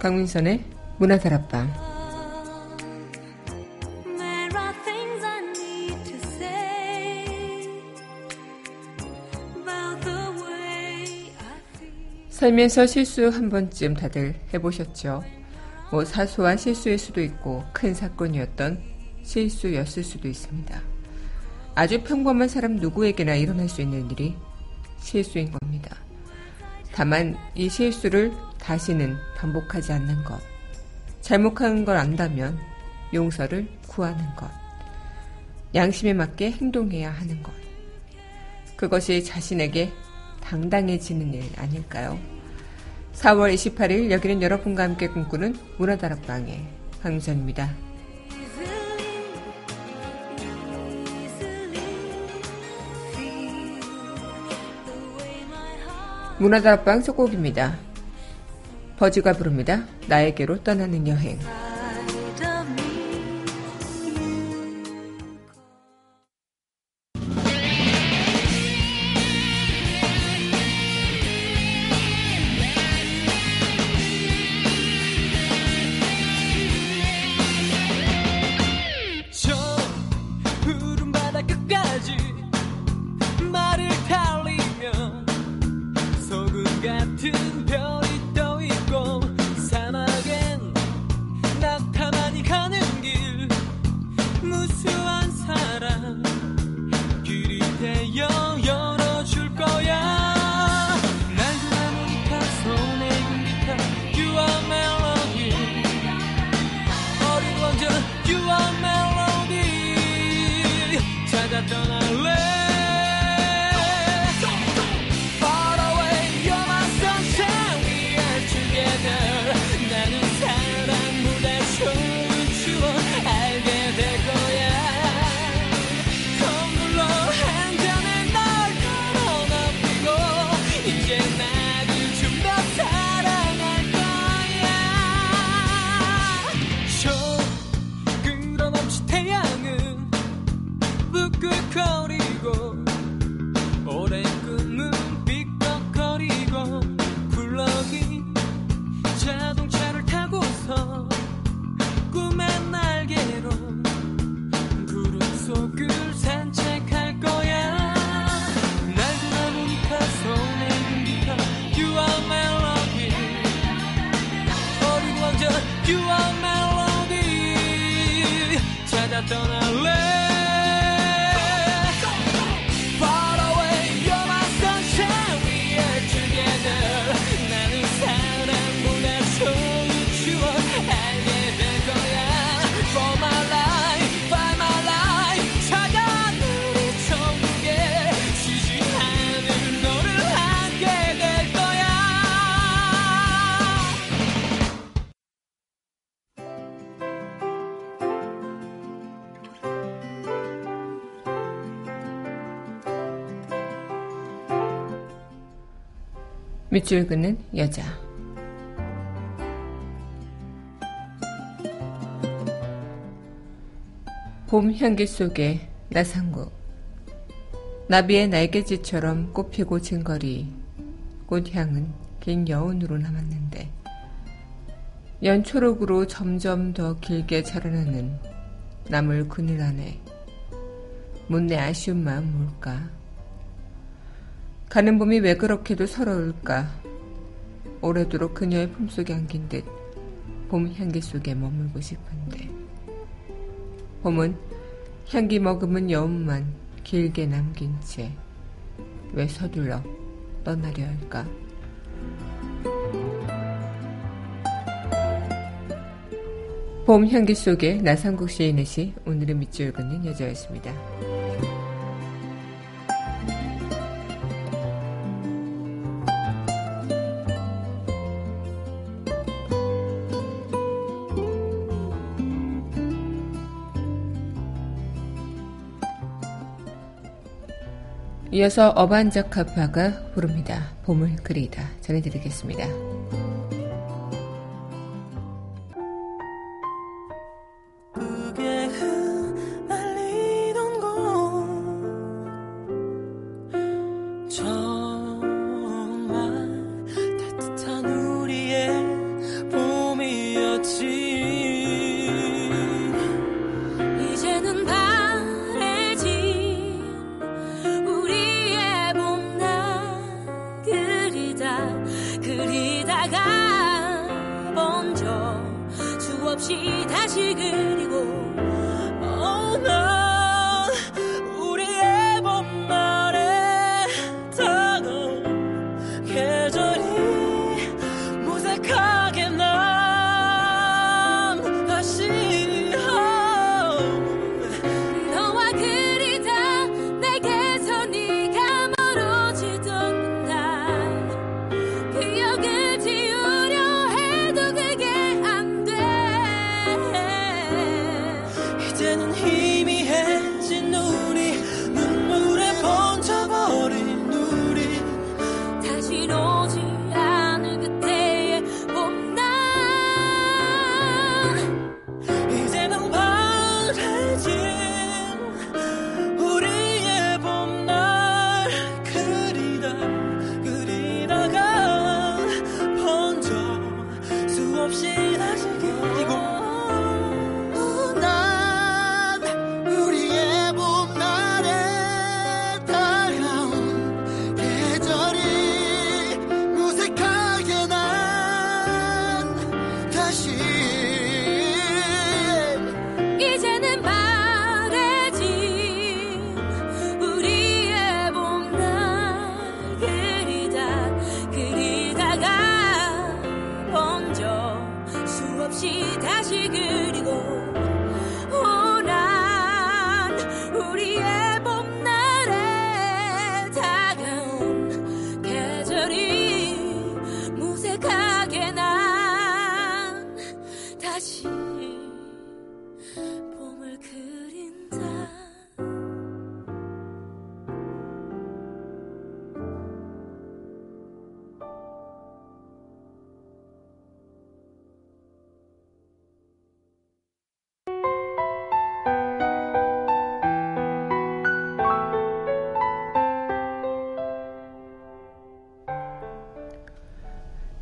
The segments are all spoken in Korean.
강민선의 문화다락방 살면서 실수 한 번쯤 다들 해보셨죠? 뭐 사소한 실수일 수도 있고 큰 사건이었던 실수였을 수도 있습니다. 아주 평범한 사람 누구에게나 일어날 수 있는 일이 실수인 겁니다. 다만 이 실수를 다시는 반복하지 않는 것. 잘못한 걸 안다면 용서를 구하는 것. 양심에 맞게 행동해야 하는 것. 그것이 자신에게 당당해지는 일 아닐까요? 4월 28일 여기는 여러분과 함께 꿈꾸는 문화다락방의 황선입니다. 문화다락방 속곡입니다. 버즈가 부릅니다. 나에게로 떠나는 여행. 밑줄 긋는 여자. 봄 향기 속에 나상국. 나비의 날개짓처럼 꽃피고 증거리. 꽃향은 긴 여운으로 남았는데. 연초록으로 점점 더 길게 자라나는 나물 그늘 안에. 못내 아쉬운 마음 뭘까? 가는 봄이 왜 그렇게도 서러울까? 오래도록 그녀의 품속에 안긴 듯 봄 향기 속에 머물고 싶은데 봄은 향기 머금은 여운만 길게 남긴 채 왜 서둘러 떠나려 할까? 봄 향기 속에 나상국 시인의 시 오늘의 밑줄 긋는 여자였습니다. 이어서 어반자카파가 부릅니다. 봄을 그리다 전해드리겠습니다.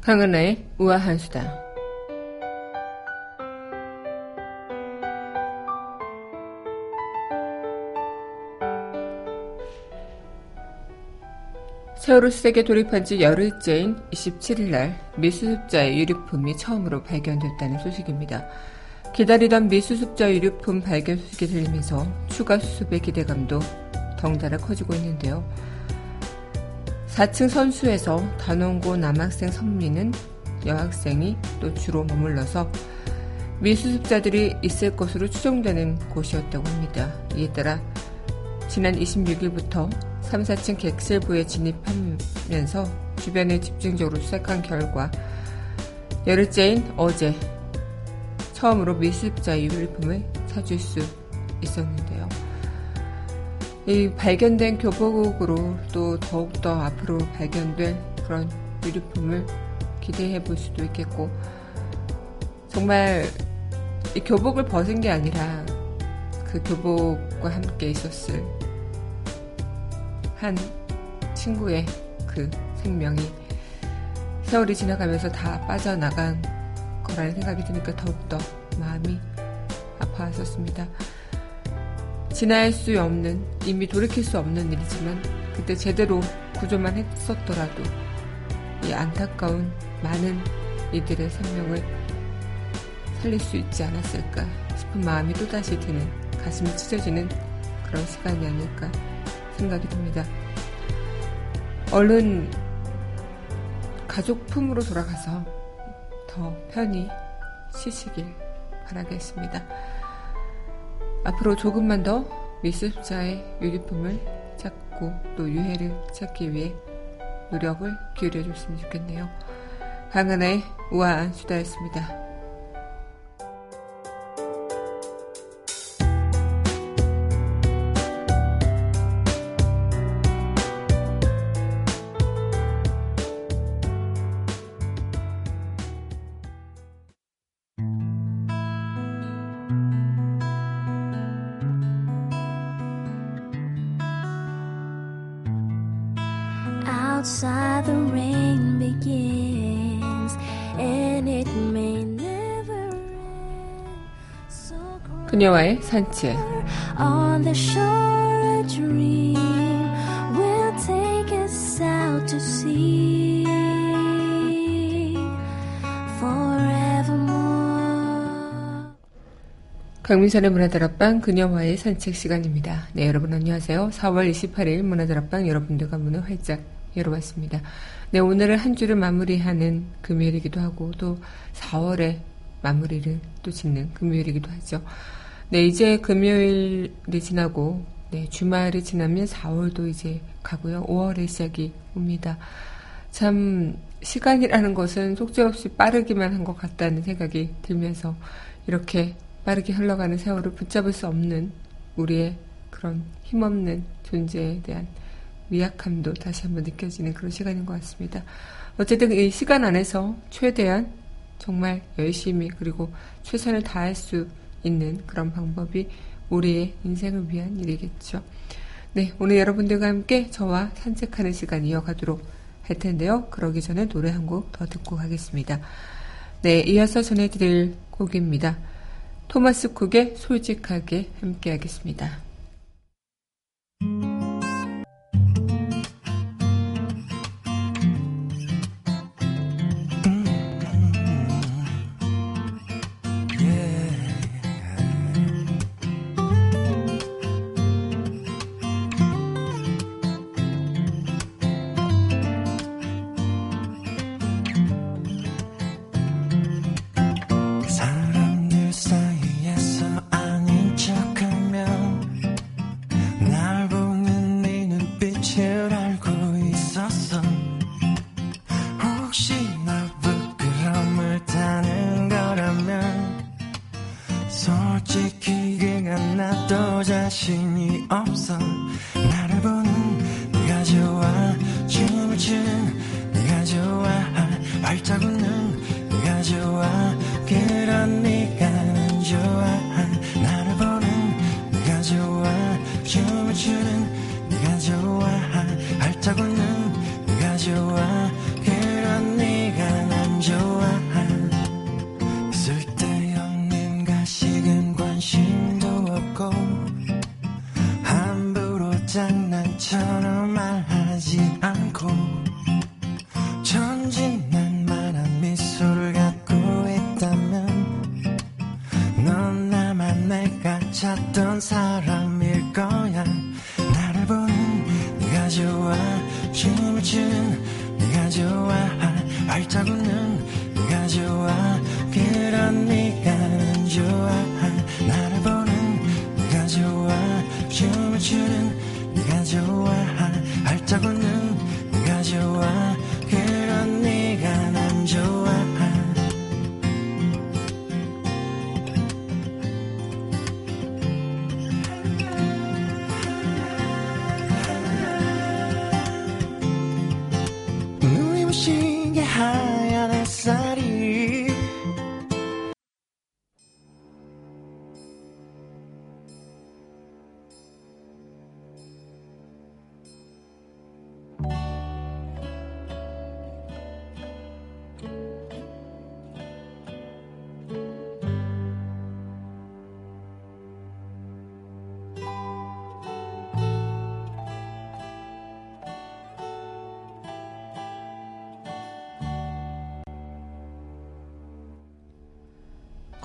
황은아의 우아한 수다. 세월호 수색에 돌입한 지 열흘째인 27일 날 미수습자의 유류품이 처음으로 발견됐다는 소식입니다. 기다리던 미수습자 유류품 발견 소식이 들리면서 추가 수습의 기대감도 덩달아 커지고 있는데요. 4층 선수에서 단원고 남학생 선미는 여학생이 또 주로 머물러서 미수습자들이 있을 것으로 추정되는 곳이었다고 합니다. 이에 따라 지난 26일부터 3, 4층 객실부에 진입하면서 주변을 집중적으로 수색한 결과 열흘째인 어제 처음으로 미수습자 유류품을 찾을 수 있었는데요. 이 발견된 교보국으로 또 더욱더 앞으로 발견될 그런 유류품을 기대해 볼 수도 있겠고 정말 이 교복을 벗은 게 아니라 그 교복과 함께 있었을 한 친구의 그 생명이 세월이 지나가면서 다 빠져나간 거라는 생각이 드니까 더욱더 마음이 아파했었습니다. 지나갈 수 없는, 이미 돌이킬 수 없는 일이지만 그때 제대로 구조만 했었더라도 이 안타까운 많은 이들의 생명을 살릴 수 있지 않았을까 싶은 마음이 또다시 드는 가슴이 찢어지는 그런 시간이 아닐까 생각이 듭니다. 얼른 가족 품으로 돌아가서 더 편히 쉬시길 바라겠습니다. 앞으로 조금만 더 미술자의 유니폼을 찾고 또 유해를 찾기 위해 노력을 기울여 줬으면 좋겠네요. 강은의 우아한 수다였습니다. Outside the rain begins and it may never end. So 그녀와의 산책 on the shore a dream will take us out to sea forevermore. 강민선의 문화다락방 그녀와의 산책 시간입니다. 네, 여러분 안녕하세요. 4월 28일 문화다락방 여러분들과 문을 활짝 열어봤습니다. 네, 오늘은 한 주를 마무리하는 금요일이기도 하고 또 4월의 마무리를 또 짓는 금요일이기도 하죠. 네, 이제 금요일이 지나고 네, 주말이 지나면 4월도 이제 가고요. 5월의 시작이 옵니다. 참 시간이라는 것은 속절없이 빠르기만 한 것 같다는 생각이 들면서 이렇게 빠르게 흘러가는 세월을 붙잡을 수 없는 우리의 그런 힘없는 존재에 대한 미약함도 다시 한번 느껴지는 그런 시간인 것 같습니다. 어쨌든 이 시간 안에서 최대한 정말 열심히 그리고 최선을 다할 수 있는 그런 방법이 우리의 인생을 위한 일이겠죠. 네, 오늘 여러분들과 함께 저와 산책하는 시간 이어가도록 할 텐데요. 그러기 전에 노래 한 곡 더 듣고 가겠습니다. 네, 이어서 전해드릴 곡입니다. 토마스 쿡의 솔직하게 함께 하겠습니다.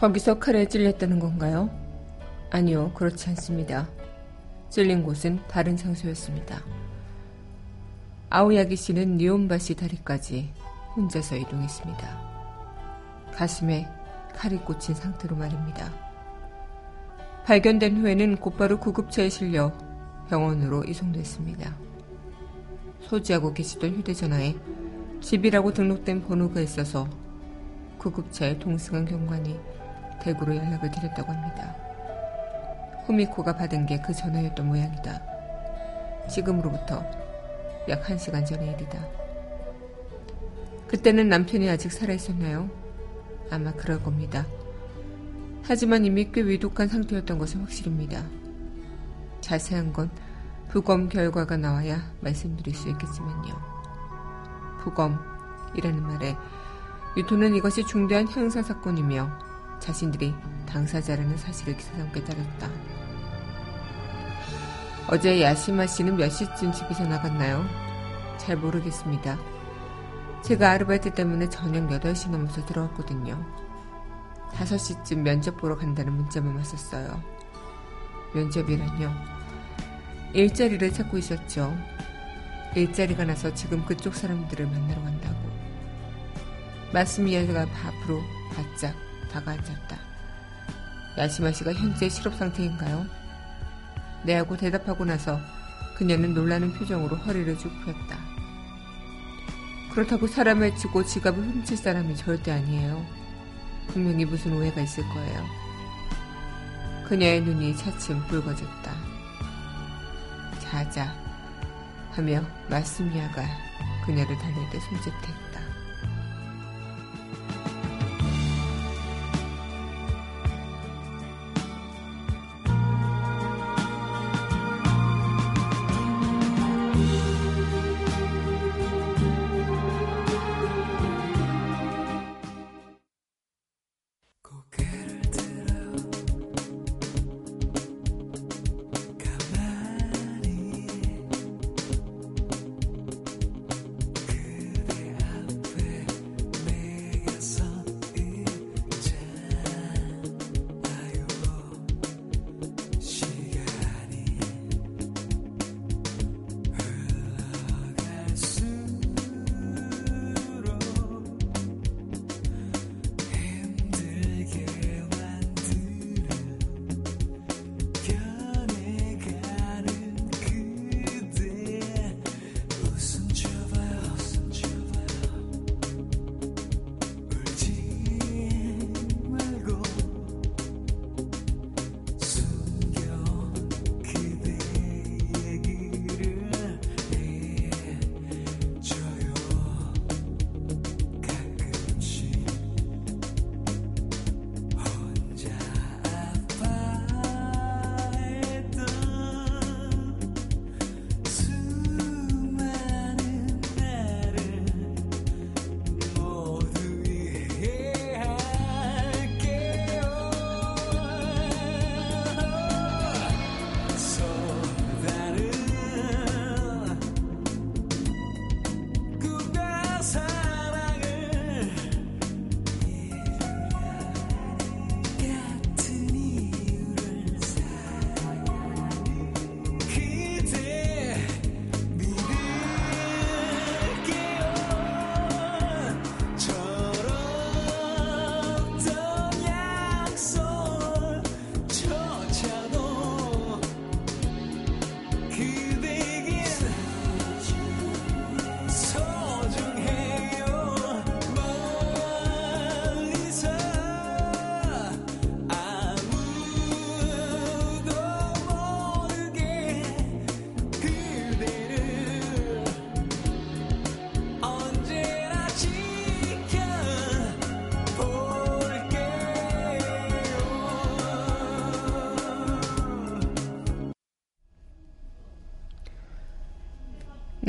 거기서 칼에 찔렸다는 건가요? 아니요, 그렇지 않습니다. 찔린 곳은 다른 장소였습니다. 아오야기 씨는 니온바시 다리까지 혼자서 이동했습니다. 가슴에 칼이 꽂힌 상태로 말입니다. 발견된 후에는 곧바로 구급차에 실려 병원으로 이송됐습니다. 소지하고 계시던 휴대전화에 집이라고 등록된 번호가 있어서 구급차에 동승한 경관이 대구로 연락을 드렸다고 합니다. 후미코가 받은 게 그 전화였던 모양이다. 지금으로부터 약 1시간 전의 일이다. 그때는 남편이 아직 살아있었나요? 아마 그럴 겁니다. 하지만 이미 꽤 위독한 상태였던 것은 확실입니다. 자세한 건 부검 결과가 나와야 말씀드릴 수 있겠지만요. 구검이라는 말에 유토는 이것이 중대한 형사사건이며 자신들이 당사자라는 사실을 기사상 깨달았다. 어제 야시마 씨는 몇 시쯤 집에서 나갔나요? 잘 모르겠습니다. 제가 아르바이트 때문에 저녁 8시 넘어서 들어왔거든요. 5시쯤 면접 보러 간다는 문자만 왔었어요. 면접이란요. 일자리를 찾고 있었죠. 일자리가 나서 지금 그쪽 사람들을 만나러 간다고. 마스미야가 앞으로 바짝 다가앉았다. 야시마 씨가 현재 실업 상태인가요? 네 하고 대답하고 나서 그녀는 놀라는 표정으로 허리를 쭉 폈다. 그렇다고 사람을 치고 지갑을 훔칠 사람이 절대 아니에요. 분명히 무슨 오해가 있을 거예요. 그녀의 눈이 차츰 붉어졌다. 자자 하며 마스미아가 그녀를 달릴 때 손짓했다.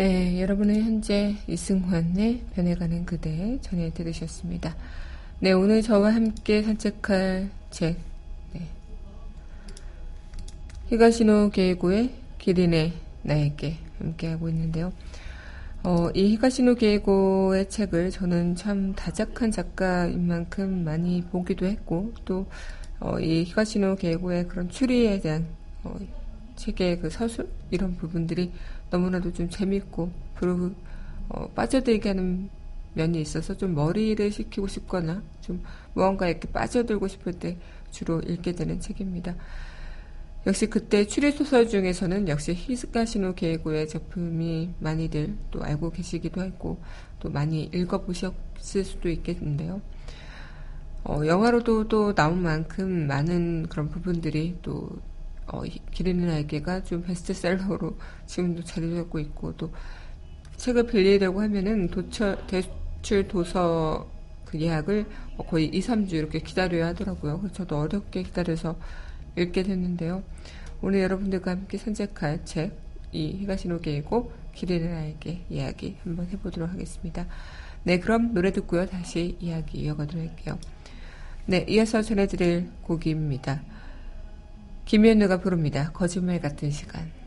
네, 여러분은 현재 이승환의 변해가는 그대 전해 들으셨습니다. 네, 오늘 저와 함께 산책할 책, 네. 히가시노 게이고의 기린의 나에게 함께하고 있는데요. 어, 이 히가시노 게이고의 책을 저는 참 다작한 작가인 만큼 많이 보기도 했고, 또, 어, 이 히가시노 게이고의 그런 추리에 대한, 어, 책의 그 서술? 이런 부분들이 너무나도 좀 재밌고 그리고 어, 빠져들게 하는 면이 있어서 좀 머리를 식히고 싶거나 좀 무언가 이렇게 빠져들고 싶을 때 주로 읽게 되는 책입니다. 역시 그때 추리소설 중에서는 역시 히스카시노 게이고의 작품이 많이들 또 알고 계시기도 했고 또 많이 읽어보셨을 수도 있겠는데요. 어, 영화로도 또 나온 만큼 많은 그런 부분들이 또 어, 기르는 날개가 좀 베스트셀러로 지금도 자리 잡고 있고 또 책을 빌리려고 하면은 도처, 대출 도서 그 예약을 거의 2, 3주 이렇게 기다려야 하더라고요. 그래서 저도 어렵게 기다려서 읽게 됐는데요. 오늘 여러분들과 함께 산책할 책, 이 히가시노 게이고 기리는 아이에게 이야기 한번 해보도록 하겠습니다. 네, 그럼 노래 듣고요. 다시 이야기 이어가도록 할게요. 네, 이어서 전해드릴 곡입니다. 김현우가 부릅니다. 거짓말 같은 시간.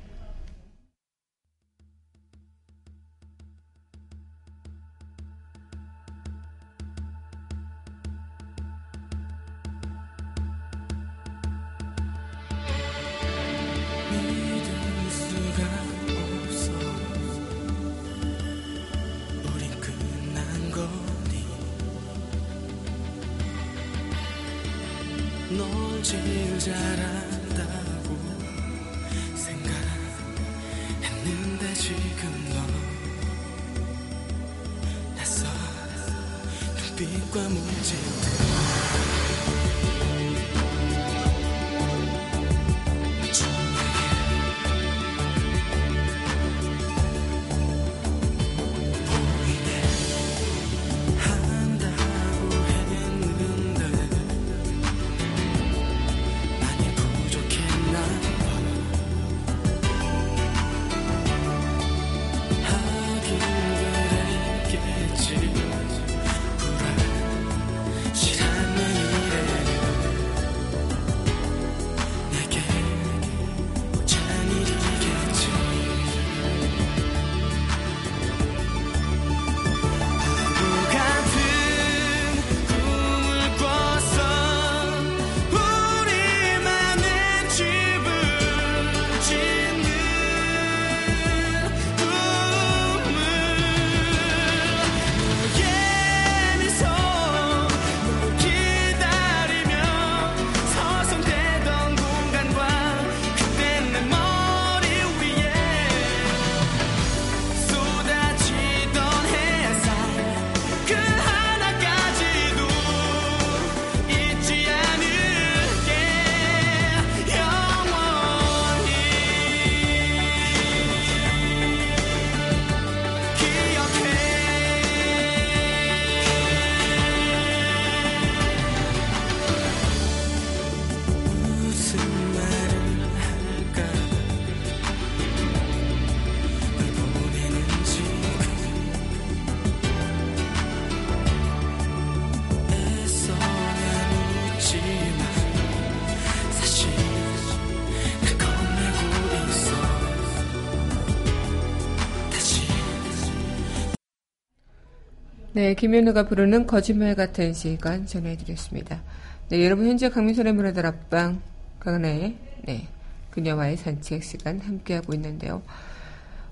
네, 김현우가 부르는 거짓말 같은 시간 전해드렸습니다. 네, 여러분 현재 강민선의 문화들 앞방 강은하의 네, 그녀와의 산책 시간 함께하고 있는데요.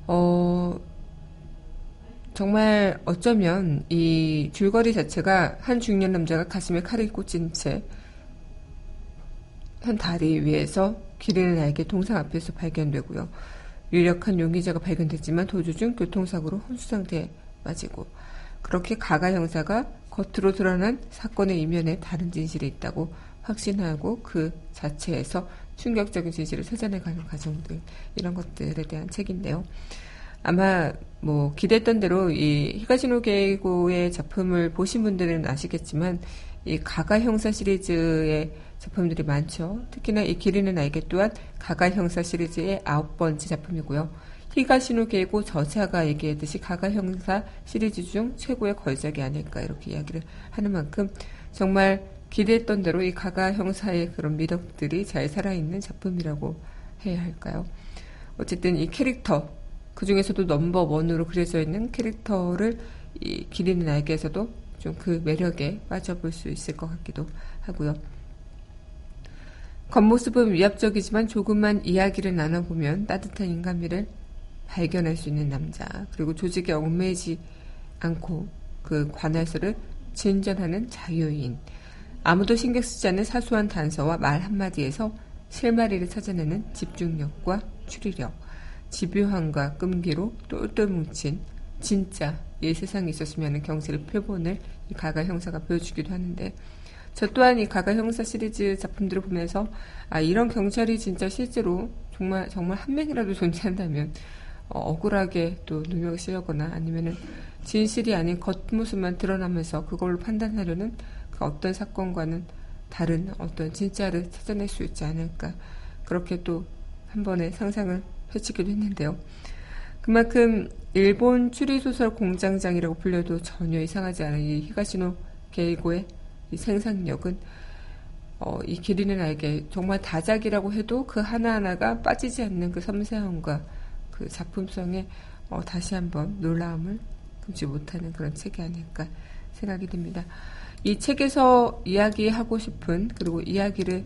어, 정말 어쩌면 이 줄거리 자체가 한 중년 남자가 가슴에 칼을 꽂은 채한 다리 위에서 길을 날개 동상 앞에서 발견되고요. 유력한 용의자가 발견됐지만 도주 중 교통사고로 혼수 상태에 빠지고 그렇게 가가 형사가 겉으로 드러난 사건의 이면에 다른 진실이 있다고 확신하고 그 자체에서 충격적인 진실을 찾아내가는 과정들 이런 것들에 대한 책인데요. 아마 뭐 기대했던 대로 이 히가시노 게이고의 작품을 보신 분들은 아시겠지만 이 가가 형사 시리즈의 작품들이 많죠. 특히나 이 기리는 알게 또한 가가 형사 시리즈의 아홉 번째 작품이고요. 히가시노 게고 저자가 얘기했듯이 가가 형사 시리즈 중 최고의 걸작이 아닐까 이렇게 이야기를 하는 만큼 정말 기대했던 대로 이 가가 형사의 그런 미덕들이 잘 살아있는 작품이라고 해야 할까요? 어쨌든 이 캐릭터 그 중에서도 넘버 원으로 그려져 있는 캐릭터를 이 기리는 알게에서도 좀 그 매력에 빠져볼 수 있을 것 같기도 하고요. 겉모습은 위압적이지만 조금만 이야기를 나눠보면 따뜻한 인간미를 발견할 수 있는 남자, 그리고 조직에 얽매이지 않고 그 관할서를 진전하는 자유인, 아무도 신경 쓰지 않는 사소한 단서와 말 한마디에서 실마리를 찾아내는 집중력과 추리력, 집요함과 끈기로 똘똘 뭉친 진짜 이 세상에 있었으면 하는 경제를 표본을 이 가가 형사가 보여주기도 하는데 저 또한 이 가가 형사 시리즈 작품들을 보면서 아 이런 경찰이 진짜 실제로 정말 정말 한 명이라도 존재한다면 어, 억울하게 또 누명을 쓰려거나 아니면은 진실이 아닌 겉모습만 드러나면서 그걸로 판단하려는 그 어떤 사건과는 다른 어떤 진짜를 찾아낼 수 있지 않을까 그렇게 또 한 번의 상상을 펼치기도 했는데요. 그만큼 일본 추리소설 공장장이라고 불려도 전혀 이상하지 않은 이 히가시노 게이고의 이 생산력은 어, 이 기리는 알게 정말 다작이라고 해도 그 하나하나가 빠지지 않는 그 섬세함과 그 작품성에 어, 다시 한번 놀라움을 금치 못하는 그런 책이 아닐까 생각이 듭니다. 이 책에서 이야기하고 싶은 그리고 이야기를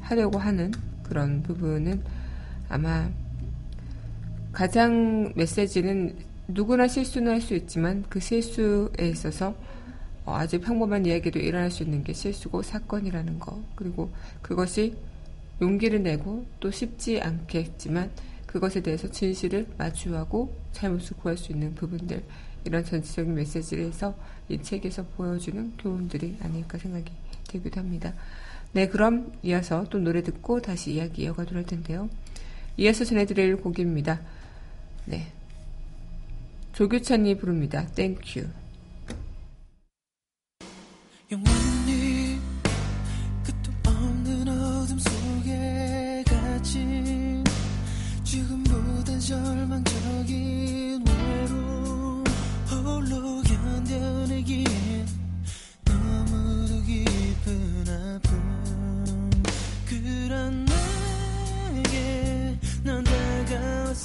하려고 하는 그런 부분은 아마 가장 메시지는 누구나 실수는 할 수 있지만 그 실수에 있어서 어, 아주 평범한 이야기도 일어날 수 있는 게 실수고 사건이라는 거. 그리고 그것이 용기를 내고 또 쉽지 않겠지만 그것에 대해서 진실을 마주하고 잘못을 구할 수 있는 부분들. 이런 전체적인 메시지를 해서 이 책에서 보여주는 교훈들이 아닐까 생각이 되기도 합니다. 네, 그럼 이어서 또 노래 듣고 다시 이야기 이어가도록 할 텐데요. 이어서 전해드릴 곡입니다. 네. 조규찬이 부릅니다. 땡큐. 영원히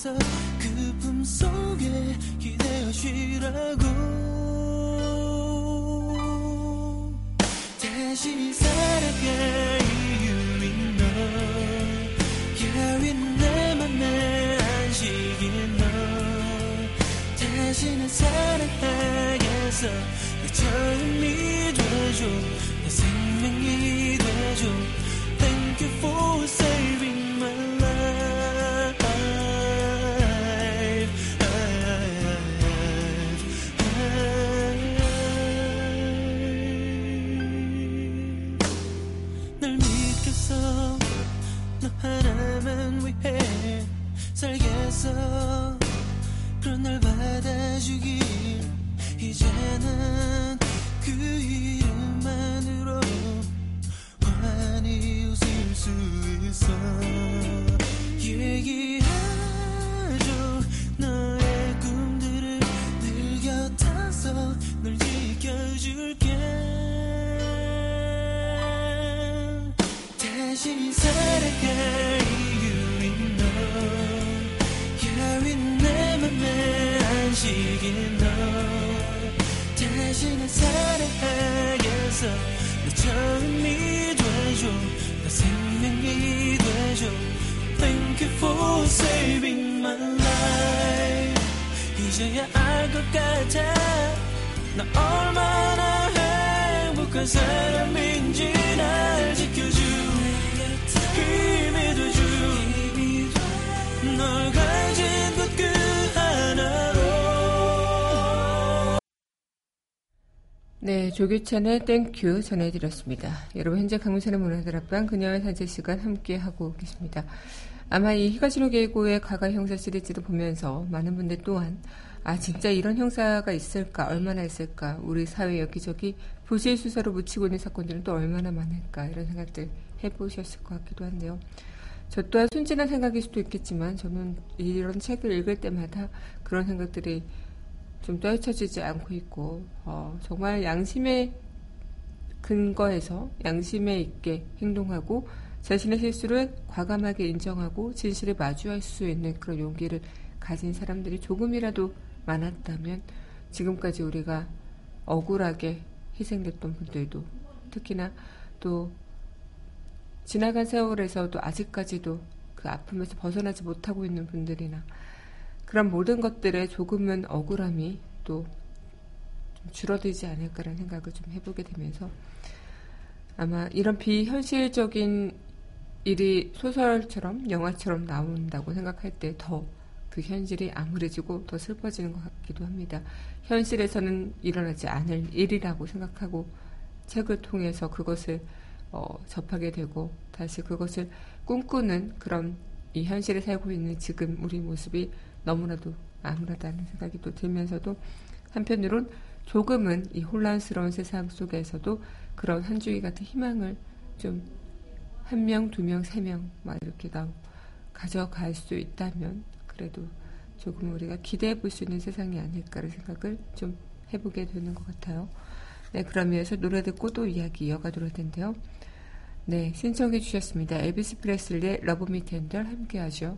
그 품속에 기대어 쉬라고. 다시 살아갈 이유인 너 야윈 내 맘에 안식인 너 다시는 사랑하겠어 내 처음이 돼줘 내 생명이 돼줘. Thank you for saving 살겠어. 그런 날 받아주길. 이제는 그 이름만으로 환히 웃을 수 있어. 얘기해 사랑하겠어. 내 처음이 돼줘 내 생명이 돼줘 Thank you for saving my life. 이제야 알 것 같아. 나 얼마나 행복한 사람인지 날 지켜줘. 힘이 돼줘. 널 네, 조규찬의 Thank You 전해드렸습니다. 여러분 현재 강민선의 문화다락방 그녀의 산책 시간 함께 하고 계십니다. 아마 이 히가시노 게이고의 가가 형사 시리즈도 보면서 많은 분들 또한 아 진짜 이런 형사가 있을까 얼마나 있을까 우리 사회 여기저기 부실 수사로 묻히고 있는 사건들은 또 얼마나 많을까 이런 생각들 해보셨을 것 같기도 한데요. 저 또한 순진한 생각일 수도 있겠지만 저는 이런 책을 읽을 때마다 그런 생각들이 좀 떨쳐지지 않고 있고 어, 정말 양심의 근거에서 양심에 있게 행동하고 자신의 실수를 과감하게 인정하고 진실을 마주할 수 있는 그런 용기를 가진 사람들이 조금이라도 많았다면 지금까지 우리가 억울하게 희생됐던 분들도 특히나 또 지나간 세월에서도 아직까지도 그 아픔에서 벗어나지 못하고 있는 분들이나 그런 모든 것들에 조금은 억울함이 또좀 줄어들지 않을까라는 생각을 좀 해보게 되면서 아마 이런 비현실적인 일이 소설처럼 영화처럼 나온다고 생각할 때 더 그 현실이 암울해지고 더 슬퍼지는 것 같기도 합니다. 현실에서는 일어나지 않을 일이라고 생각하고 책을 통해서 그것을 어, 접하게 되고 다시 그것을 꿈꾸는 그런 이 현실에 살고 있는 지금 우리 모습이 너무나도 암울하다는 생각이 또 들면서도 한편으론 조금은 이 혼란스러운 세상 속에서도 그런 한 주기 같은 희망을 좀 한 명, 두 명, 세 명 막 이렇게 다 가져갈 수 있다면 그래도 조금 우리가 기대해 볼 수 있는 세상이 아닐까라는 생각을 좀 해보게 되는 것 같아요. 네, 그럼 이어서 노래 듣고 또 이야기 이어가도록 할 텐데요. 네, 신청해 주셨습니다. 엘비스 프레슬리의 Love Me Tender 함께 하죠.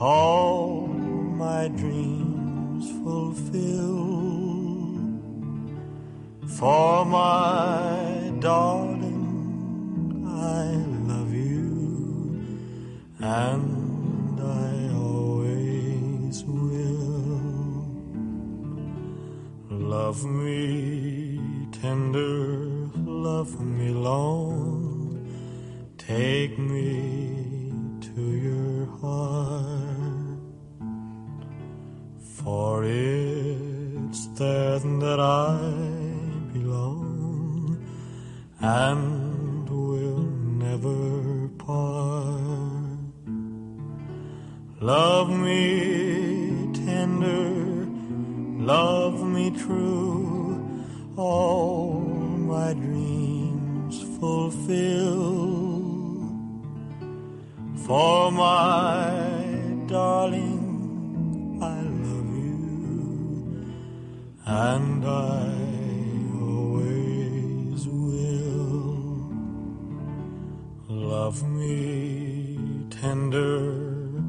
all my dreams fulfill. For my darling, I love you, and I always will. Love me tender, love me long, take For my darling, I love you, and I always will. Love me tender,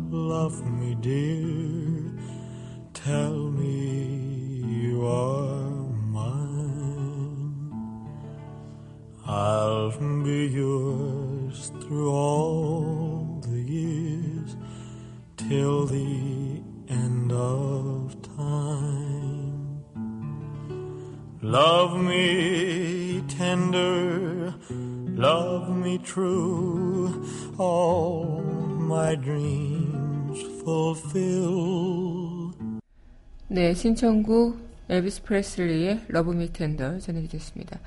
love me dear, tell me you are mine. I'll be yours through all true, all my dreams fulfill. 네, 신청곡 엘비스 프레슬리의 Love Me Tender 전해드렸습니다.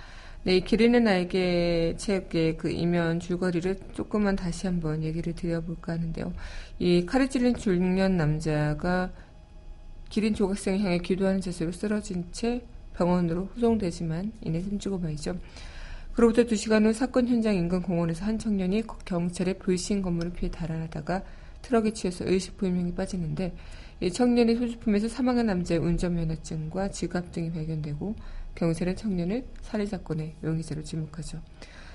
네, 이 기린의 날개 책의 그 이면 줄거리를 조금만 다시 한번 얘기를 드려볼까 하는데요. 이 칼이 찔린 중년 남자가 기린 조각상을 향해 기도하는 자세로 쓰러진 채 병원으로 후송되지만 이내 숨지고 말죠. 그로부터 두 시간 후 사건 현장 인근 공원에서 한 청년이 경찰의 불심검문을 피해 달아나다가 트럭에 치여서 의식불명에 빠지는데 이 청년의 소지품에서 사망한 남자의 운전면허증과 지갑 등이 발견되고 경찰은 청년을 살해 사건의 용의자로 지목하죠.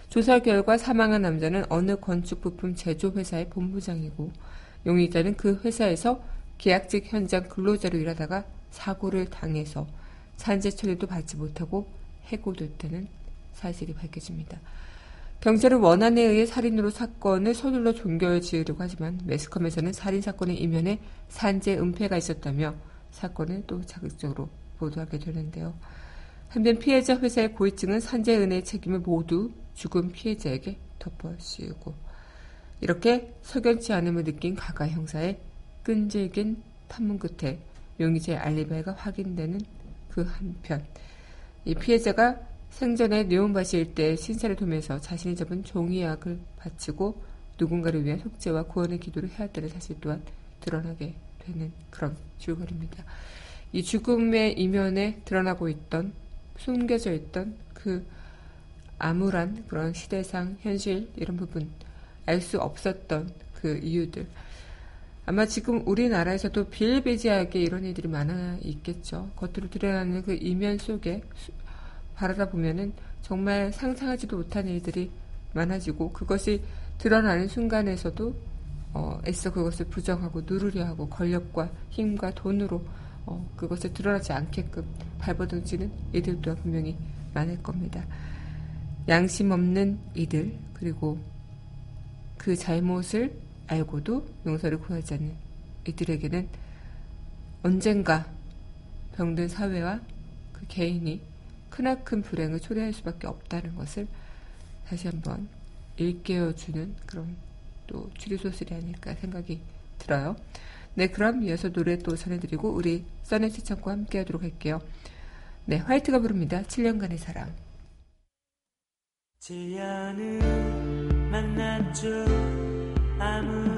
조사 결과 사망한 남자는 어느 건축 부품 제조 회사의 본부장이고 용의자는 그 회사에서 계약직 현장 근로자로 일하다가 사고를 당해서 산재 처리도 받지 못하고 해고됐다는 사실이 밝혀집니다. 경찰은 원한에 의해 살인으로 사건을 서둘러 종결 지으려고 하지만 매스컴에서는 살인 사건의 이면에 산재 은폐가 있었다며 사건을 또 자극적으로 보도하게 되는데요. 한편 피해자 회사의 고위층은 산재 은혜의 책임을 모두 죽은 피해자에게 덮어씌우고 이렇게 석연치 않음을 느낀 가가 형사의 끈질긴 탐문 끝에 용의자의 알리바이가 확인되는 그 한편 이 피해자가 생전에 네온바시 일대 신사를 도면서 자신이 접은 종이약을 바치고 누군가를 위한 속죄와 구원의 기도를 해왔다는 사실 또한 드러나게 되는 그런 줄거리입니다. 이 죽음의 이면에 드러나고 있던 숨겨져 있던 그 암울한 그런 시대상 현실 이런 부분 알 수 없었던 그 이유들 아마 지금 우리나라에서도 비일비재하게 이런 일들이 많아 있겠죠. 겉으로 드러나는 그 이면 속에 바라다 보면은 정말 상상하지도 못한 일들이 많아지고 그것이 드러나는 순간에서도 어, 애써 그것을 부정하고 누르려 하고 권력과 힘과 돈으로 어, 그것을 드러나지 않게끔 발버둥치는 이들 또한 분명히 많을 겁니다. 양심 없는 이들 그리고 그 잘못을 알고도 용서를 구하지 않는 이들에게는 언젠가 병든 사회와 그 개인이 크나큰 불행을 초래할 수밖에 없다는 것을 다시 한번 일깨워주는 그런 또 추리소설이 아닐까 생각이 들어요. 네, 그럼 이어서 노래 또 전해드리고 우리 써네 시청과 함께 하도록 할게요. 네, 화이트가 부릅니다. 7년간의 사랑. 제안을 만났죠 아무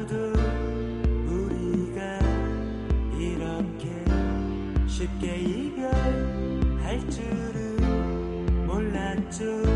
To.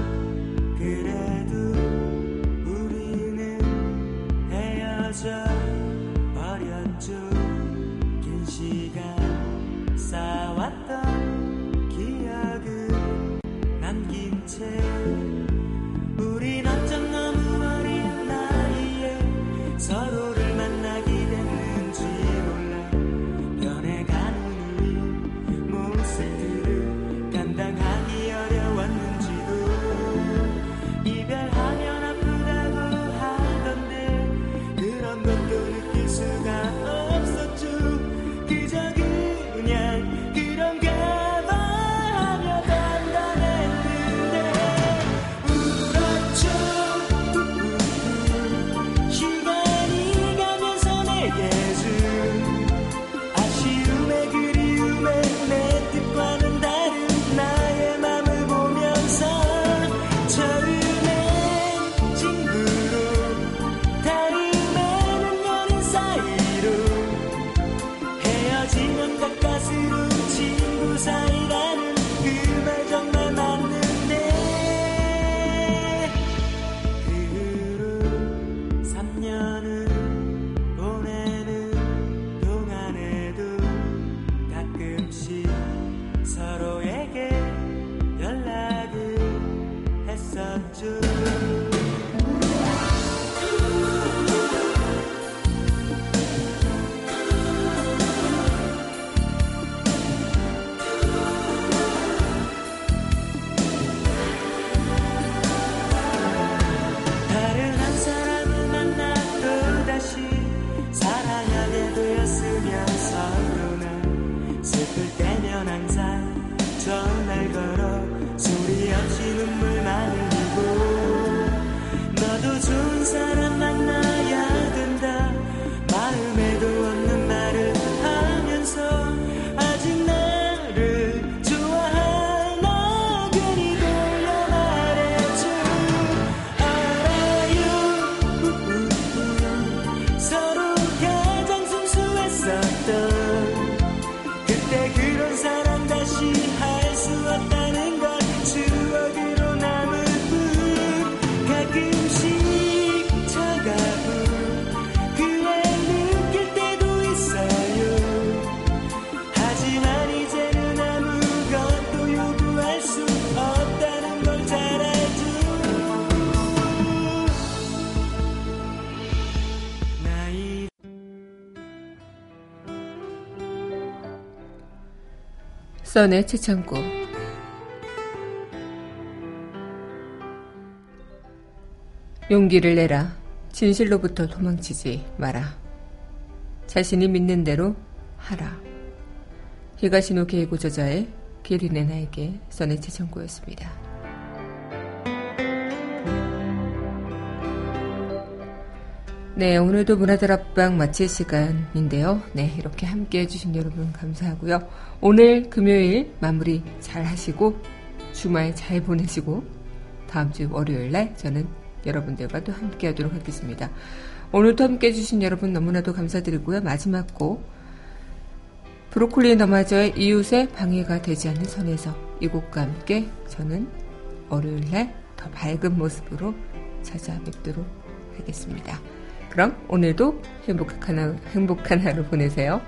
했 써네 최창구 용기를 내라. 진실로부터 도망치지 마라. 자신이 믿는 대로 하라. 히가시노 게이고 저자의 길이네 나에게 써네 최창구였습니다. 네, 오늘도 문화들 앞방 마칠 시간인데요. 네, 이렇게 함께 해주신 여러분 감사하고요. 오늘 금요일 마무리 잘 하시고, 주말 잘 보내시고, 다음 주 월요일 날 저는 여러분들과 또 함께 하도록 하겠습니다. 오늘도 함께 해주신 여러분 너무나도 감사드리고요. 마지막 곡, 브로콜리 너마저의 이웃의 방해가 되지 않는 선에서 이 곡과 함께 저는 월요일 날 더 밝은 모습으로 찾아뵙도록 하겠습니다. 그럼 오늘도 행복한 하루, 행복한 하루 보내세요.